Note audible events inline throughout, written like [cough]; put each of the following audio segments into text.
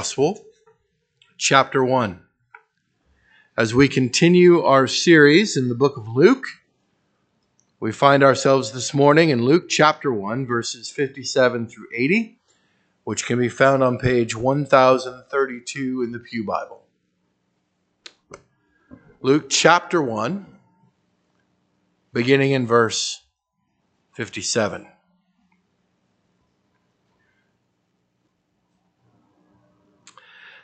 Gospel, chapter 1. As we continue our series in the book of Luke, we find ourselves this morning in Luke chapter 1, verses 57 through 80, which can be found on page 1032 in the Pew Bible. Luke chapter 1, beginning in verse 57.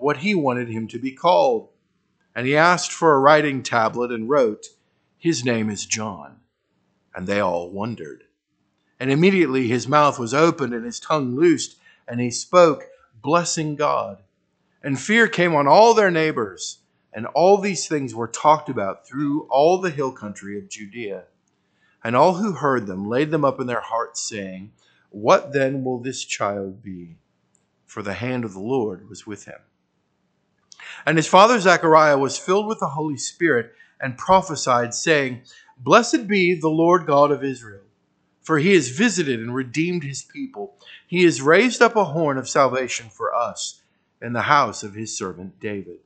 what he wanted him to be called. And he asked for a writing tablet and wrote, His name is John. And they all wondered. And immediately his mouth was opened and his tongue loosed, and he spoke, blessing God. And fear came on all their neighbors, and all these things were talked about through all the hill country of Judea. And all who heard them laid them up in their hearts, saying, What then will this child be? For the hand of the Lord was with him. And his father Zechariah was filled with the Holy Spirit and prophesied, saying, Blessed be the Lord God of Israel, for he has visited and redeemed his people. He has raised up a horn of salvation for us in the house of his servant David,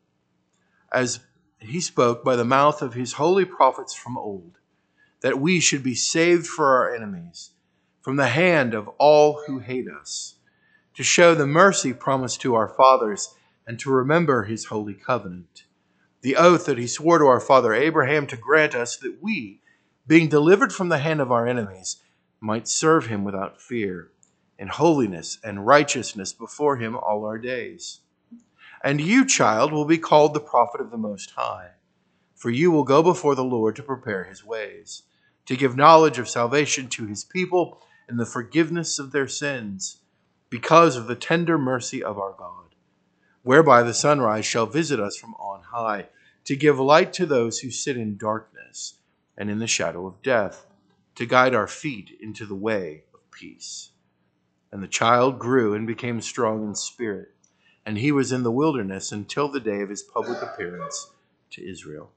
as he spoke by the mouth of his holy prophets from old, that we should be saved for our enemies, from the hand of all who hate us, to show the mercy promised to our fathers and to remember his holy covenant, the oath that he swore to our father Abraham to grant us that we, being delivered from the hand of our enemies, might serve him without fear, in holiness and righteousness before him all our days. And you, child, will be called the prophet of the Most High, for you will go before the Lord to prepare his ways, to give knowledge of salvation to his people and the forgiveness of their sins, because of the tender mercy of our God whereby the sunrise shall visit us from on high, to give light to those who sit in darkness and in the shadow of death, to guide our feet into the way of peace. And the child grew and became strong in spirit, and he was in the wilderness until the day of his public appearance to Israel.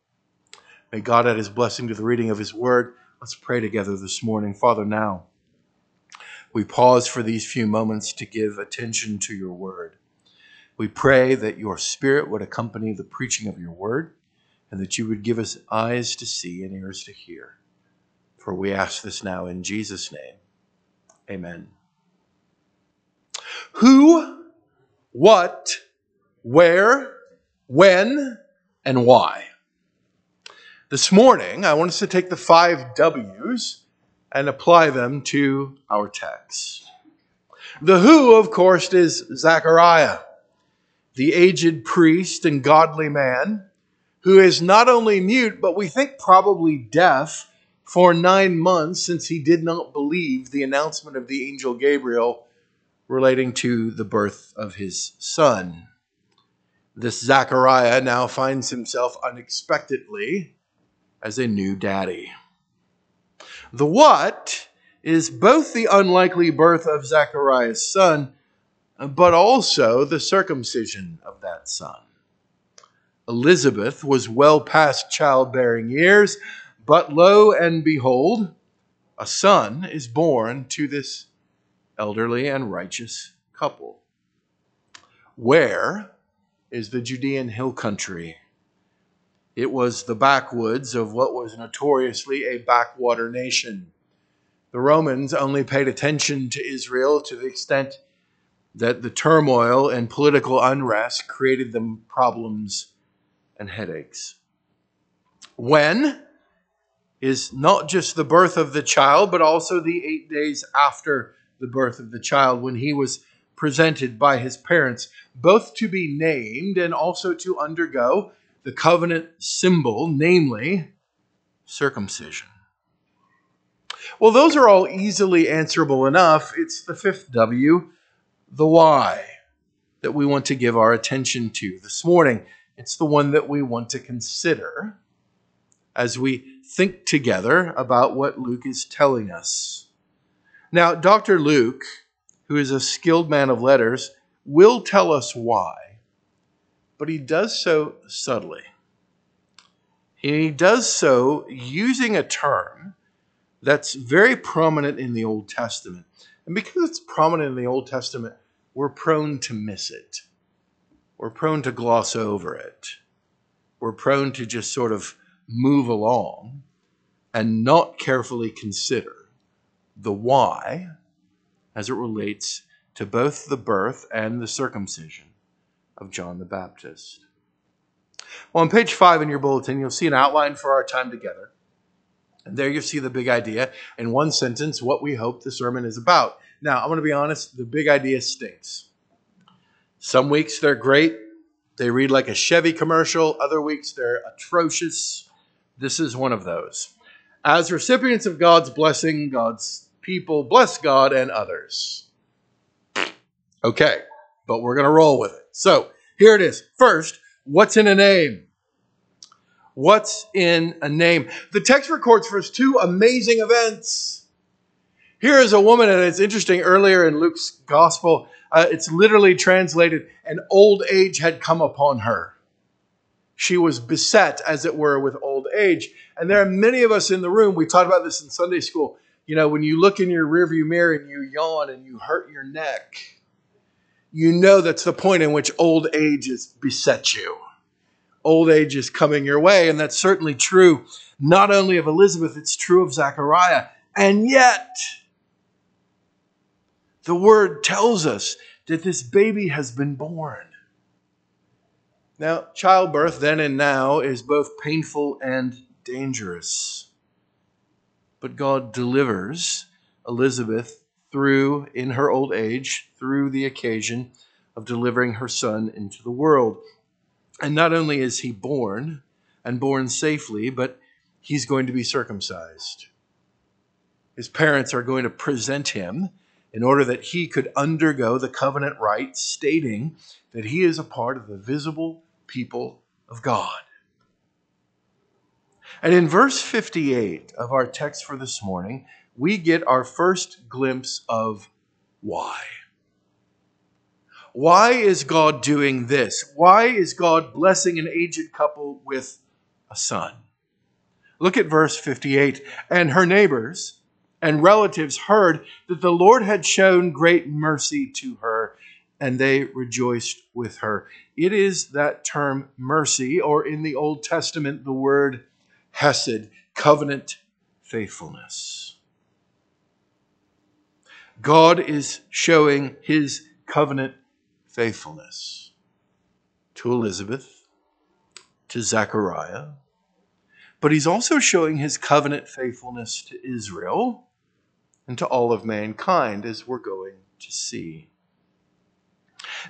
May God add his blessing to the reading of his word. Let's pray together this morning. Father, now we pause for these few moments to give attention to your word. We pray that your Spirit would accompany the preaching of your word and that you would give us eyes to see and ears to hear. For we ask this now in Jesus' name. Amen. Who, what, where, when, and why? This morning, I want us to take the five W's and apply them to our text. The who, of course, is Zechariah the aged priest and godly man, who is not only mute, but we think probably deaf for nine months since he did not believe the announcement of the angel Gabriel relating to the birth of his son. This Zachariah now finds himself unexpectedly as a new daddy. The what is both the unlikely birth of Zachariah's son but also the circumcision of that son. Elizabeth was well past childbearing years, but lo and behold, a son is born to this elderly and righteous couple. Where is the Judean hill country? It was the backwoods of what was notoriously a backwater nation. The Romans only paid attention to Israel to the extent that the turmoil and political unrest created them problems and headaches. When is not just the birth of the child, but also the eight days after the birth of the child when he was presented by his parents, both to be named and also to undergo the covenant symbol, namely circumcision. Well, those are all easily answerable enough. It's the fifth W the why. that we want to give our attention to this morning. It's the one that we want to consider as we think together about what Luke is telling us. Now, Dr. Luke, who is a skilled man of letters, will tell us why, but he does so subtly. He does so using a term that's very prominent in the Old Testament. And because it's prominent in the Old Testament, we're prone to miss it. We're prone to gloss over it. We're prone to just sort of move along and not carefully consider the why as it relates to both the birth and the circumcision of John the Baptist. Well, on page five in your bulletin, you'll see an outline for our time together. And there you see the big idea in one sentence what we hope the sermon is about. Now, I'm going to be honest, the big idea stinks. Some weeks they're great, they read like a Chevy commercial, other weeks they're atrocious. This is one of those. As recipients of God's blessing, God's people bless God and others. Okay, but we're going to roll with it. So here it is. First, what's in a name? What's in a name? The text records for us two amazing events. Here is a woman, and it's interesting, earlier in Luke's gospel, uh, it's literally translated, an old age had come upon her. She was beset, as it were, with old age. And there are many of us in the room, we talked about this in Sunday school. You know, when you look in your rearview mirror and you yawn and you hurt your neck, you know that's the point in which old age has beset you. Old age is coming your way, and that's certainly true not only of Elizabeth, it's true of Zechariah. And yet, the word tells us that this baby has been born. Now, childbirth then and now is both painful and dangerous. But God delivers Elizabeth through, in her old age, through the occasion of delivering her son into the world. And not only is he born and born safely, but he's going to be circumcised. His parents are going to present him in order that he could undergo the covenant rite, stating that he is a part of the visible people of God. And in verse 58 of our text for this morning, we get our first glimpse of why. Why is God doing this? Why is God blessing an aged couple with a son? Look at verse 58. And her neighbors, and relatives heard that the Lord had shown great mercy to her, and they rejoiced with her. It is that term mercy, or in the Old Testament, the word hesed, covenant faithfulness. God is showing his covenant faithfulness to Elizabeth, to Zechariah, but he's also showing his covenant faithfulness to Israel and to all of mankind, as we're going to see.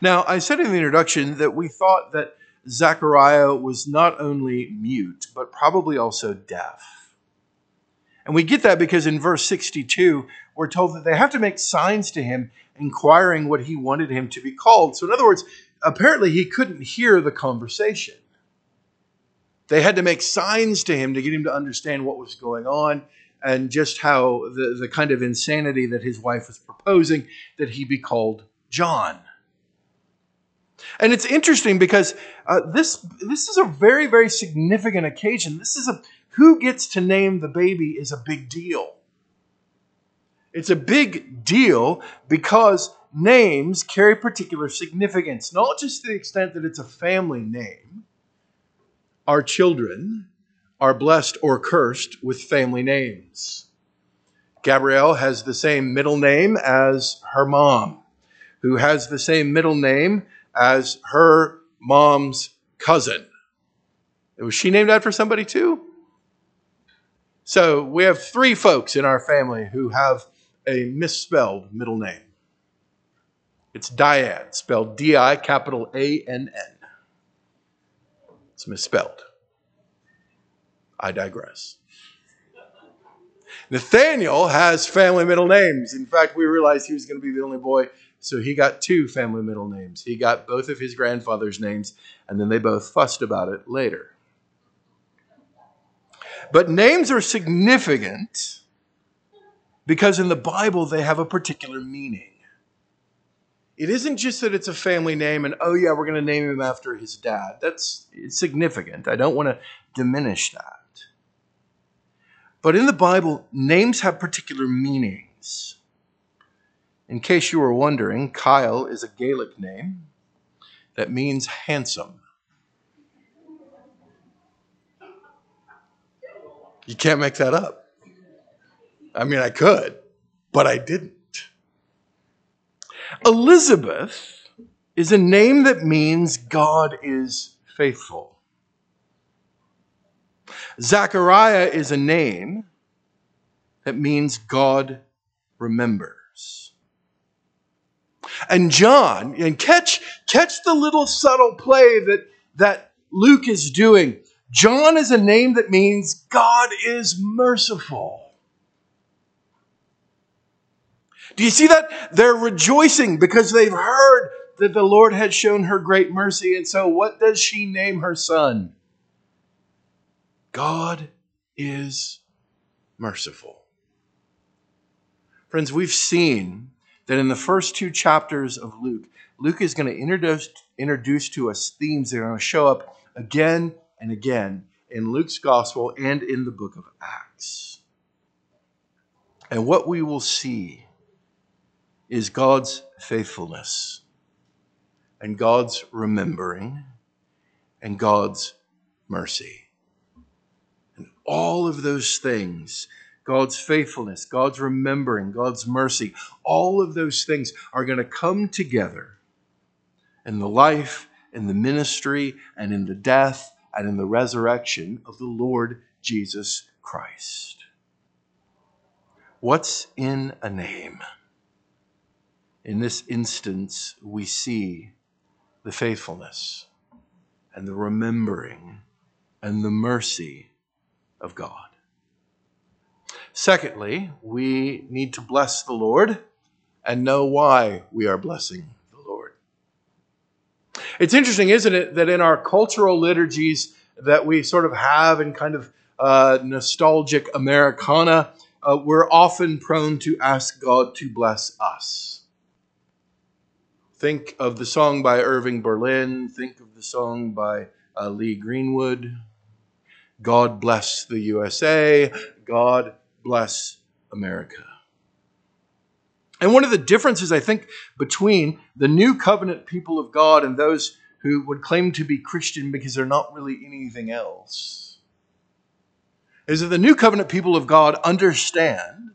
Now, I said in the introduction that we thought that Zechariah was not only mute, but probably also deaf. And we get that because in verse 62, we're told that they have to make signs to him, inquiring what he wanted him to be called. So, in other words, apparently he couldn't hear the conversation. They had to make signs to him to get him to understand what was going on and just how the, the kind of insanity that his wife was proposing that he be called John. And it's interesting because uh, this this is a very very significant occasion. This is a who gets to name the baby is a big deal. It's a big deal because names carry particular significance, not just to the extent that it's a family name. Our children are blessed or cursed with family names. Gabrielle has the same middle name as her mom, who has the same middle name as her mom's cousin. Was she named after somebody too? So we have three folks in our family who have a misspelled middle name. It's Diane, spelled D I capital A N N. It's misspelled. I digress. Nathaniel has family middle names. In fact, we realized he was going to be the only boy So he got two family middle names. He got both of his grandfather's names, and then they both fussed about it later. But names are significant because in the Bible they have a particular meaning. It isn't just that it's a family name and, oh, yeah, we're going to name him after his dad. That's significant. I don't want to diminish that. But in the Bible, names have particular meanings. In case you were wondering, Kyle is a Gaelic name that means handsome. You can't make that up. I mean, I could, but I didn't. Elizabeth is a name that means God is faithful. Zachariah is a name that means God remembers. And John, and catch, catch the little subtle play that, that Luke is doing. John is a name that means God is merciful. Do you see that? They're rejoicing because they've heard that the Lord had shown her great mercy. And so, what does she name her son? God is merciful. Friends, we've seen that in the first two chapters of Luke, Luke is going to introduce, introduce to us themes that are going to show up again and again in Luke's gospel and in the book of Acts. And what we will see is God's faithfulness and God's remembering and God's mercy. And all of those things, God's faithfulness, God's remembering, God's mercy, all of those things are going to come together in the life, in the ministry, and in the death, and in the resurrection of the Lord Jesus Christ. What's in a name? In this instance, we see the faithfulness and the remembering and the mercy of God. Secondly, we need to bless the Lord and know why we are blessing the Lord. It's interesting, isn't it, that in our cultural liturgies that we sort of have in kind of uh, nostalgic Americana, uh, we're often prone to ask God to bless us. Think of the song by Irving Berlin. Think of the song by uh, Lee Greenwood. God bless the USA. God bless America. And one of the differences, I think, between the new covenant people of God and those who would claim to be Christian because they're not really anything else is that the new covenant people of God understand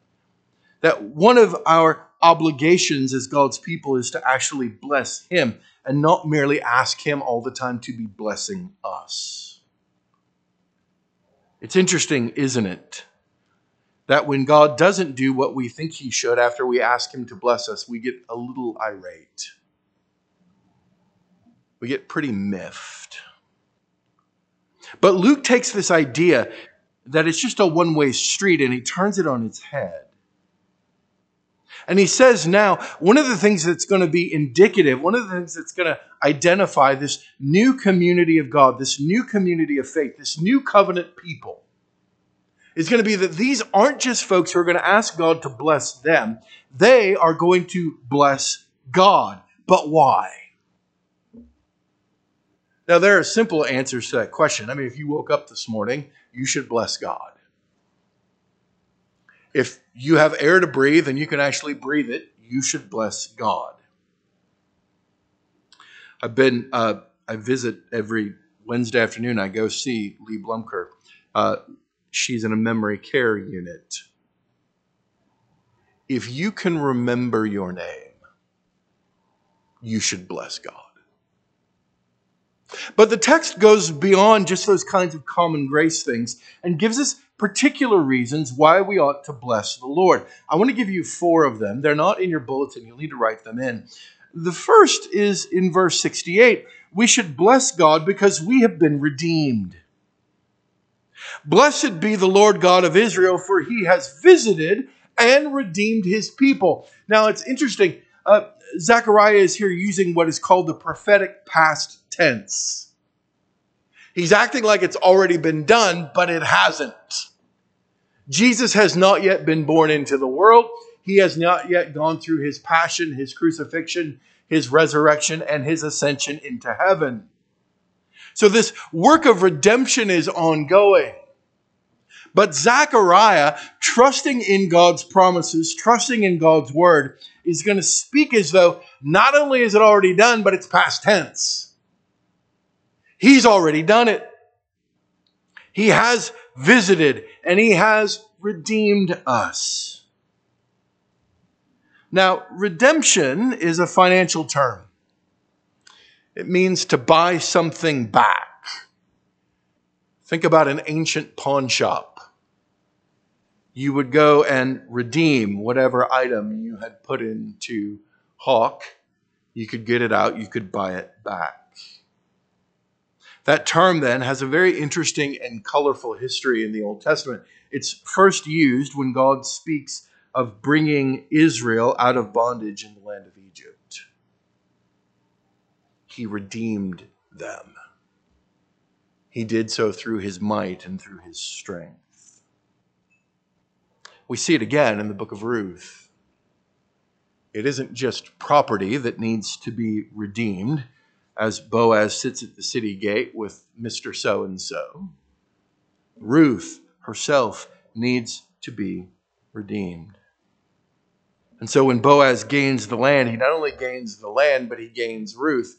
that one of our obligations as God's people is to actually bless Him and not merely ask Him all the time to be blessing us. It's interesting, isn't it? That when God doesn't do what we think He should after we ask Him to bless us, we get a little irate. We get pretty miffed. But Luke takes this idea that it's just a one way street and he turns it on its head. And he says now, one of the things that's going to be indicative, one of the things that's going to identify this new community of God, this new community of faith, this new covenant people, is going to be that these aren't just folks who are going to ask God to bless them, they are going to bless God. But why? Now, there are simple answers to that question. I mean, if you woke up this morning, you should bless God. If you have air to breathe and you can actually breathe it, you should bless God. I've been, uh, I visit every Wednesday afternoon. I go see Lee Blumker. Uh, she's in a memory care unit. If you can remember your name, you should bless God. But the text goes beyond just those kinds of common grace things and gives us particular reasons why we ought to bless the Lord. I want to give you four of them. They're not in your bulletin, you'll need to write them in. The first is in verse 68 we should bless God because we have been redeemed. Blessed be the Lord God of Israel, for he has visited and redeemed his people. Now it's interesting. Uh, Zechariah is here using what is called the prophetic past tense. He's acting like it's already been done, but it hasn't. Jesus has not yet been born into the world. He has not yet gone through his passion, his crucifixion, his resurrection, and his ascension into heaven. So this work of redemption is ongoing. But Zechariah, trusting in God's promises, trusting in God's word, is going to speak as though not only is it already done, but it's past tense. He's already done it. He has visited and he has redeemed us. Now, redemption is a financial term. It means to buy something back. Think about an ancient pawn shop you would go and redeem whatever item you had put into hawk. You could get it out, you could buy it back. That term then has a very interesting and colorful history in the Old Testament. It's first used when God speaks of bringing Israel out of bondage in the land of Egypt. He redeemed them. He did so through his might and through his strength. We see it again in the book of Ruth. It isn't just property that needs to be redeemed, as Boaz sits at the city gate with Mr. So and so. Ruth herself needs to be redeemed. And so when Boaz gains the land, he not only gains the land, but he gains Ruth.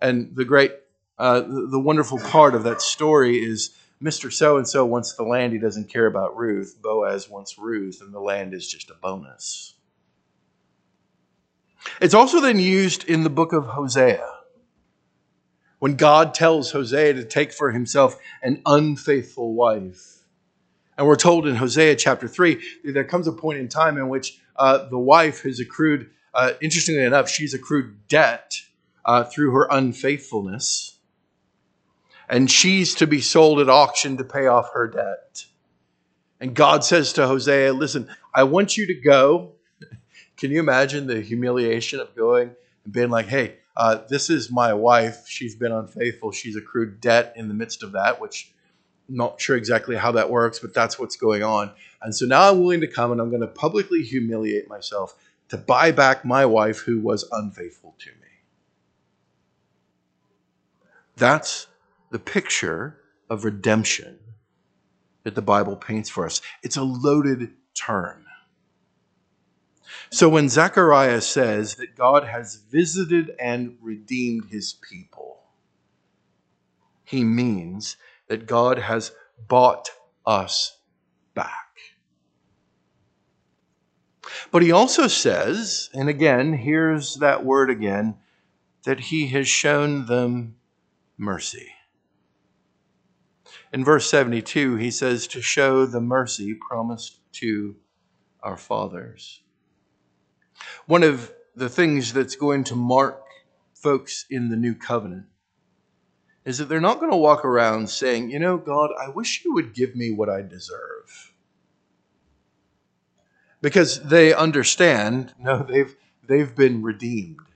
And the great, uh, the wonderful part of that story is Mr. So and so wants the land, he doesn't care about Ruth. Boaz wants Ruth, and the land is just a bonus. It's also then used in the book of Hosea. When God tells Hosea to take for himself an unfaithful wife. And we're told in Hosea chapter 3 that there comes a point in time in which uh, the wife has accrued, uh, interestingly enough, she's accrued debt uh, through her unfaithfulness and she's to be sold at auction to pay off her debt. And God says to Hosea, Listen, I want you to go. Can you imagine the humiliation of going and being like, Hey, uh, this is my wife. She's been unfaithful. She's accrued debt in the midst of that, which I'm not sure exactly how that works, but that's what's going on. And so now I'm willing to come and I'm going to publicly humiliate myself to buy back my wife who was unfaithful to me. That's the picture of redemption that the Bible paints for us. It's a loaded term. So when Zechariah says that God has visited and redeemed his people, he means that God has bought us back. But he also says, and again, here's that word again, that he has shown them mercy. In verse 72, he says, to show the mercy promised to our fathers. One of the things that's going to mark folks in the new covenant is that they're not going to walk around saying, you know, God, I wish you would give me what I deserve. Because they understand, no, they've, they've been redeemed.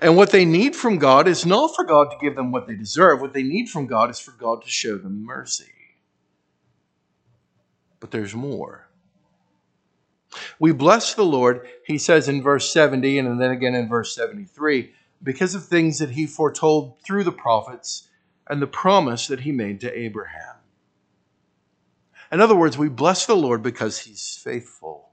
And what they need from God is not for God to give them what they deserve. What they need from God is for God to show them mercy. But there's more. We bless the Lord, he says in verse 70 and then again in verse 73, because of things that he foretold through the prophets and the promise that he made to Abraham. In other words, we bless the Lord because he's faithful.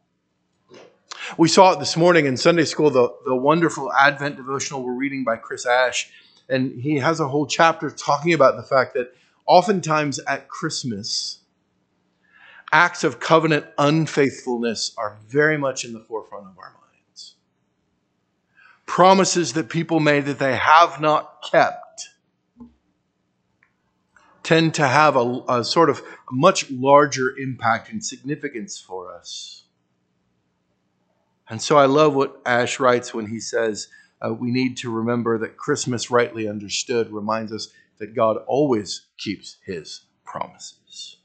We saw it this morning in Sunday school, the, the wonderful Advent devotional we're reading by Chris Ash. And he has a whole chapter talking about the fact that oftentimes at Christmas, acts of covenant unfaithfulness are very much in the forefront of our minds. Promises that people made that they have not kept tend to have a, a sort of much larger impact and significance for us. And so I love what Ash writes when he says, uh, we need to remember that Christmas, rightly understood, reminds us that God always keeps his promises.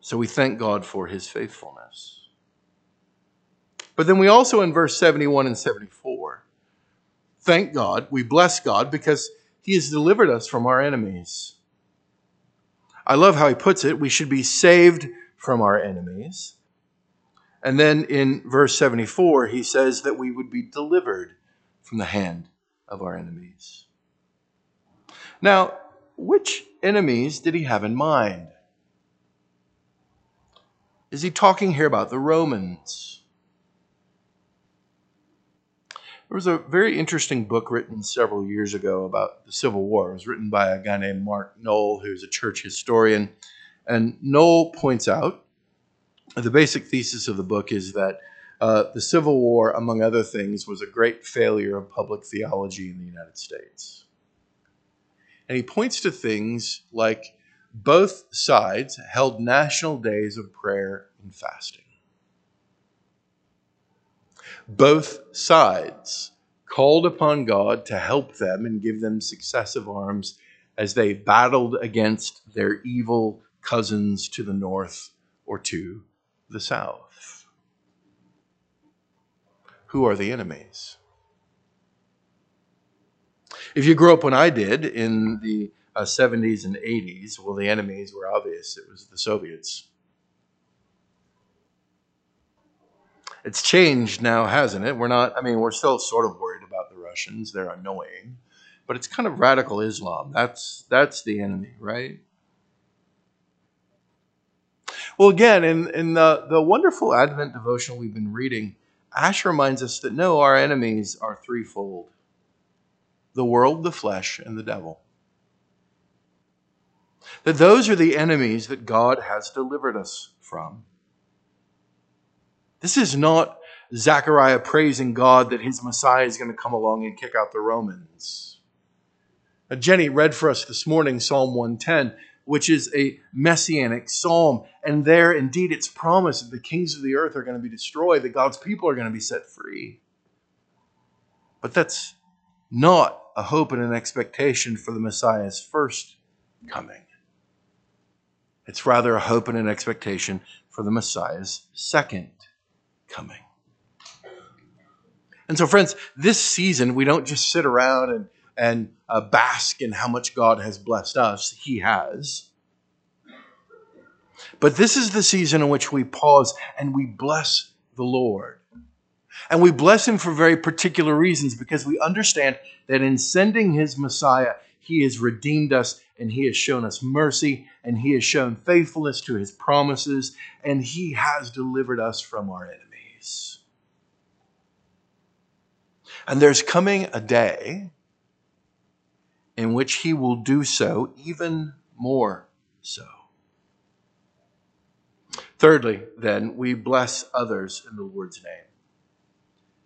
So we thank God for his faithfulness. But then we also, in verse 71 and 74, thank God, we bless God because he has delivered us from our enemies. I love how he puts it. We should be saved from our enemies. And then in verse 74, he says that we would be delivered from the hand of our enemies. Now, which enemies did he have in mind? Is he talking here about the Romans? There was a very interesting book written several years ago about the Civil War. It was written by a guy named Mark Noll, who's a church historian. And Noll points out the basic thesis of the book is that uh, the Civil War, among other things, was a great failure of public theology in the United States. And he points to things like both sides held national days of prayer and fasting. Both sides called upon God to help them and give them successive arms as they battled against their evil cousins to the north or to the south. Who are the enemies? If you grew up when I did in the uh, 70s and 80s, well, the enemies were obvious. It was the Soviets. It's changed now, hasn't it? We're not, I mean, we're still sort of worried about the Russians. They're annoying. But it's kind of radical Islam. That's, that's the enemy, right? Well, again, in, in the, the wonderful Advent devotional we've been reading, Ash reminds us that no, our enemies are threefold the world, the flesh, and the devil. That those are the enemies that God has delivered us from. This is not Zechariah praising God that his Messiah is going to come along and kick out the Romans. Now, Jenny read for us this morning Psalm 110 which is a messianic psalm. And there, indeed, it's promised that the kings of the earth are going to be destroyed, that God's people are going to be set free. But that's not a hope and an expectation for the Messiah's first coming. It's rather a hope and an expectation for the Messiah's second coming. And so, friends, this season, we don't just sit around and and uh, bask in how much God has blessed us. He has. But this is the season in which we pause and we bless the Lord. And we bless him for very particular reasons because we understand that in sending his Messiah, he has redeemed us and he has shown us mercy and he has shown faithfulness to his promises and he has delivered us from our enemies. And there's coming a day in which he will do so even more so. Thirdly, then, we bless others in the Lord's name.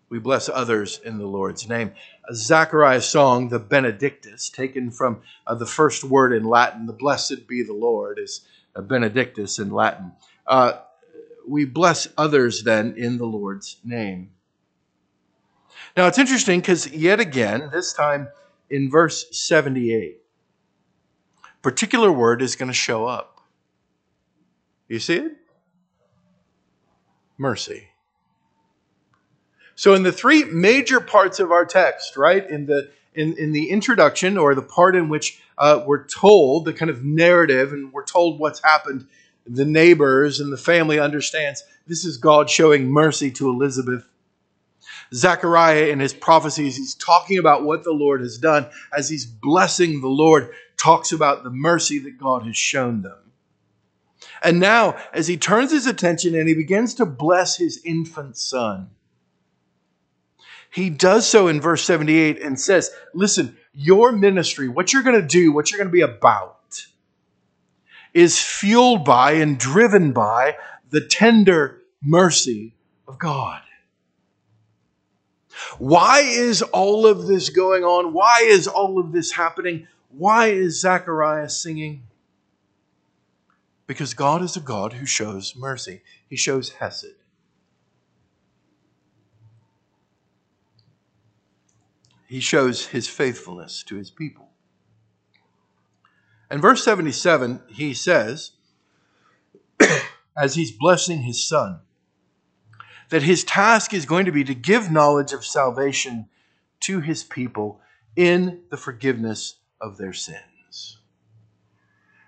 We bless others in the Lord's name. Zechariah's song, the Benedictus, taken from uh, the first word in Latin, the blessed be the Lord, is Benedictus in Latin. Uh, we bless others then in the Lord's name. Now it's interesting because yet again, this time in verse 78, particular word is going to show up. You see it? Mercy. So in the three major parts of our text, right, in the in, in the introduction or the part in which uh, we're told the kind of narrative and we're told what's happened, the neighbors and the family understands this is God showing mercy to Elizabeth Zechariah in his prophecies, he's talking about what the Lord has done. As he's blessing the Lord, talks about the mercy that God has shown them. And now, as he turns his attention and he begins to bless his infant son, he does so in verse 78 and says, Listen, your ministry, what you're going to do, what you're going to be about, is fueled by and driven by the tender mercy of God. Why is all of this going on? Why is all of this happening? Why is Zechariah singing? Because God is a God who shows mercy, He shows Hesed. He shows His faithfulness to His people. In verse 77, he says, [clears throat] as he's blessing his son, that his task is going to be to give knowledge of salvation to his people in the forgiveness of their sins.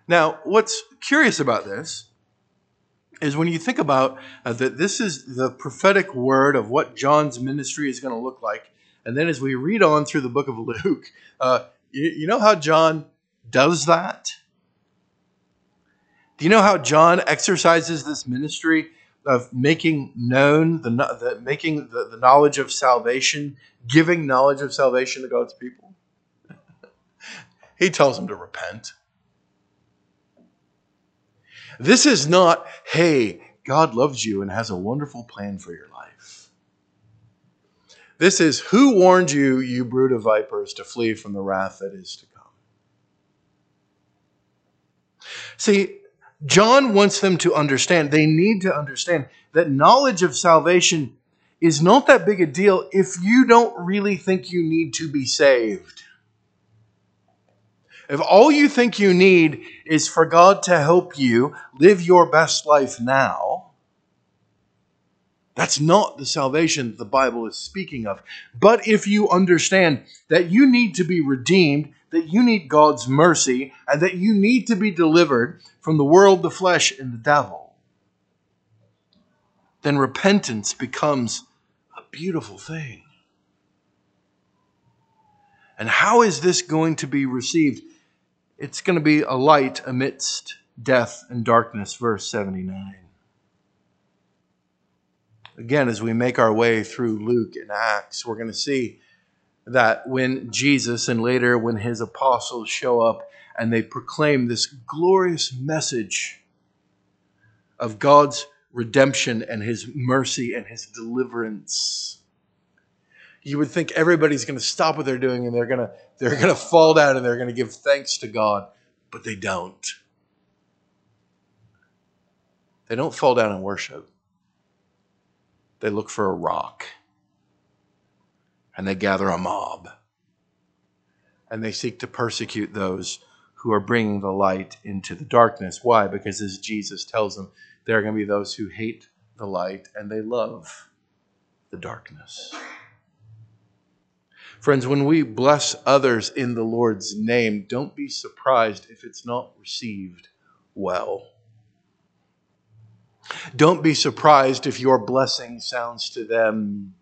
Now, what's curious about this is when you think about uh, that this is the prophetic word of what John's ministry is going to look like. And then as we read on through the book of Luke, [laughs] uh, you, you know how John does that? Do you know how John exercises this ministry of making known the, the making the, the knowledge of salvation, giving knowledge of salvation to God's people? [laughs] he tells them to repent. This is not, hey, God loves you and has a wonderful plan for your life. This is, who warned you, you brood of vipers, to flee from the wrath that is to come? See, John wants them to understand, they need to understand that knowledge of salvation is not that big a deal if you don't really think you need to be saved. If all you think you need is for God to help you live your best life now, that's not the salvation the Bible is speaking of. But if you understand that you need to be redeemed, that you need God's mercy, and that you need to be delivered from the world, the flesh, and the devil, then repentance becomes a beautiful thing. And how is this going to be received? It's going to be a light amidst death and darkness, verse 79. Again, as we make our way through Luke and Acts, we're going to see that when Jesus and later when his apostles show up and they proclaim this glorious message of God's redemption and his mercy and his deliverance you would think everybody's going to stop what they're doing and they're going to they're going to fall down and they're going to give thanks to God, but they don't. They don't fall down and worship. They look for a rock. And they gather a mob. And they seek to persecute those who are bringing the light into the darkness. Why? Because as Jesus tells them, there are going to be those who hate the light and they love the darkness. Friends, when we bless others in the Lord's name, don't be surprised if it's not received well. Don't be surprised if your blessing sounds to them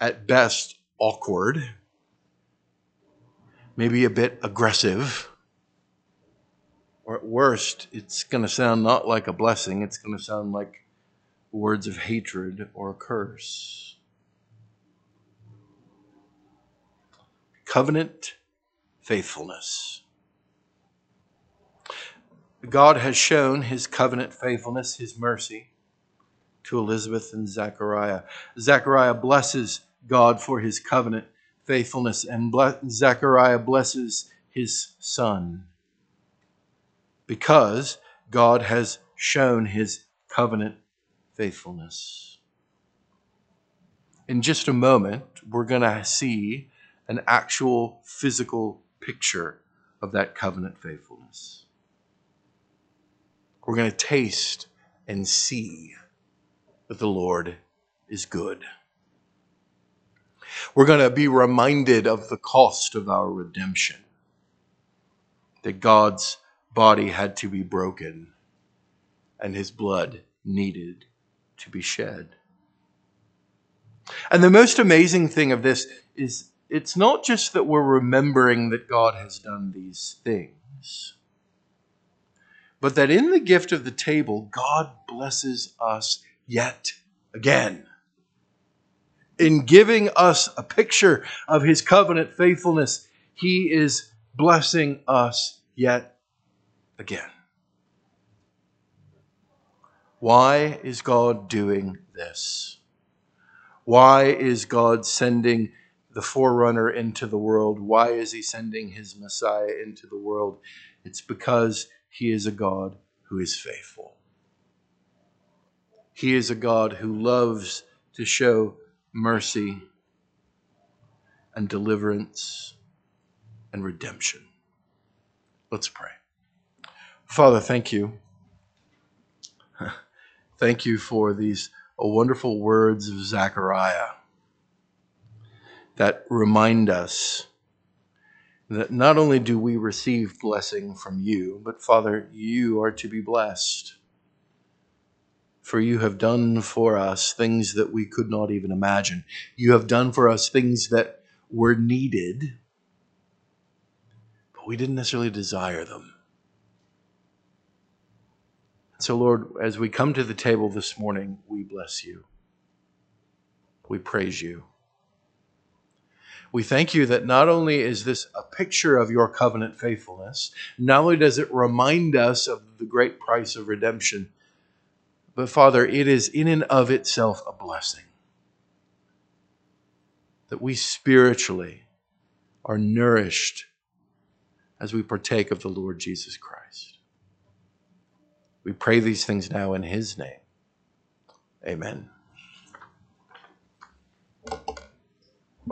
at best awkward, maybe a bit aggressive, or at worst, it's going to sound not like a blessing, it's going to sound like words of hatred or a curse. covenant faithfulness. God has shown his covenant faithfulness, his mercy to Elizabeth and Zechariah. Zechariah blesses God for his covenant faithfulness, and Zechariah blesses his son because God has shown his covenant faithfulness. In just a moment, we're going to see an actual physical picture of that covenant faithfulness. We're going to taste and see that the Lord is good. We're going to be reminded of the cost of our redemption, that God's body had to be broken and his blood needed to be shed. And the most amazing thing of this is it's not just that we're remembering that God has done these things, but that in the gift of the table, God blesses us yet again. In giving us a picture of his covenant faithfulness, he is blessing us yet again. Why is God doing this? Why is God sending the forerunner into the world. Why is he sending his Messiah into the world? It's because he is a God who is faithful. He is a God who loves to show mercy and deliverance and redemption. Let's pray. Father, thank you. [laughs] thank you for these uh, wonderful words of Zechariah that remind us that not only do we receive blessing from you, but Father, you are to be blessed. For you have done for us things that we could not even imagine. You have done for us things that were needed, but we didn't necessarily desire them. So, Lord, as we come to the table this morning, we bless you. We praise you. We thank you that not only is this a picture of your covenant faithfulness, not only does it remind us of the great price of redemption, but Father, it is in and of itself a blessing that we spiritually are nourished as we partake of the Lord Jesus Christ. We pray these things now in His name. Amen.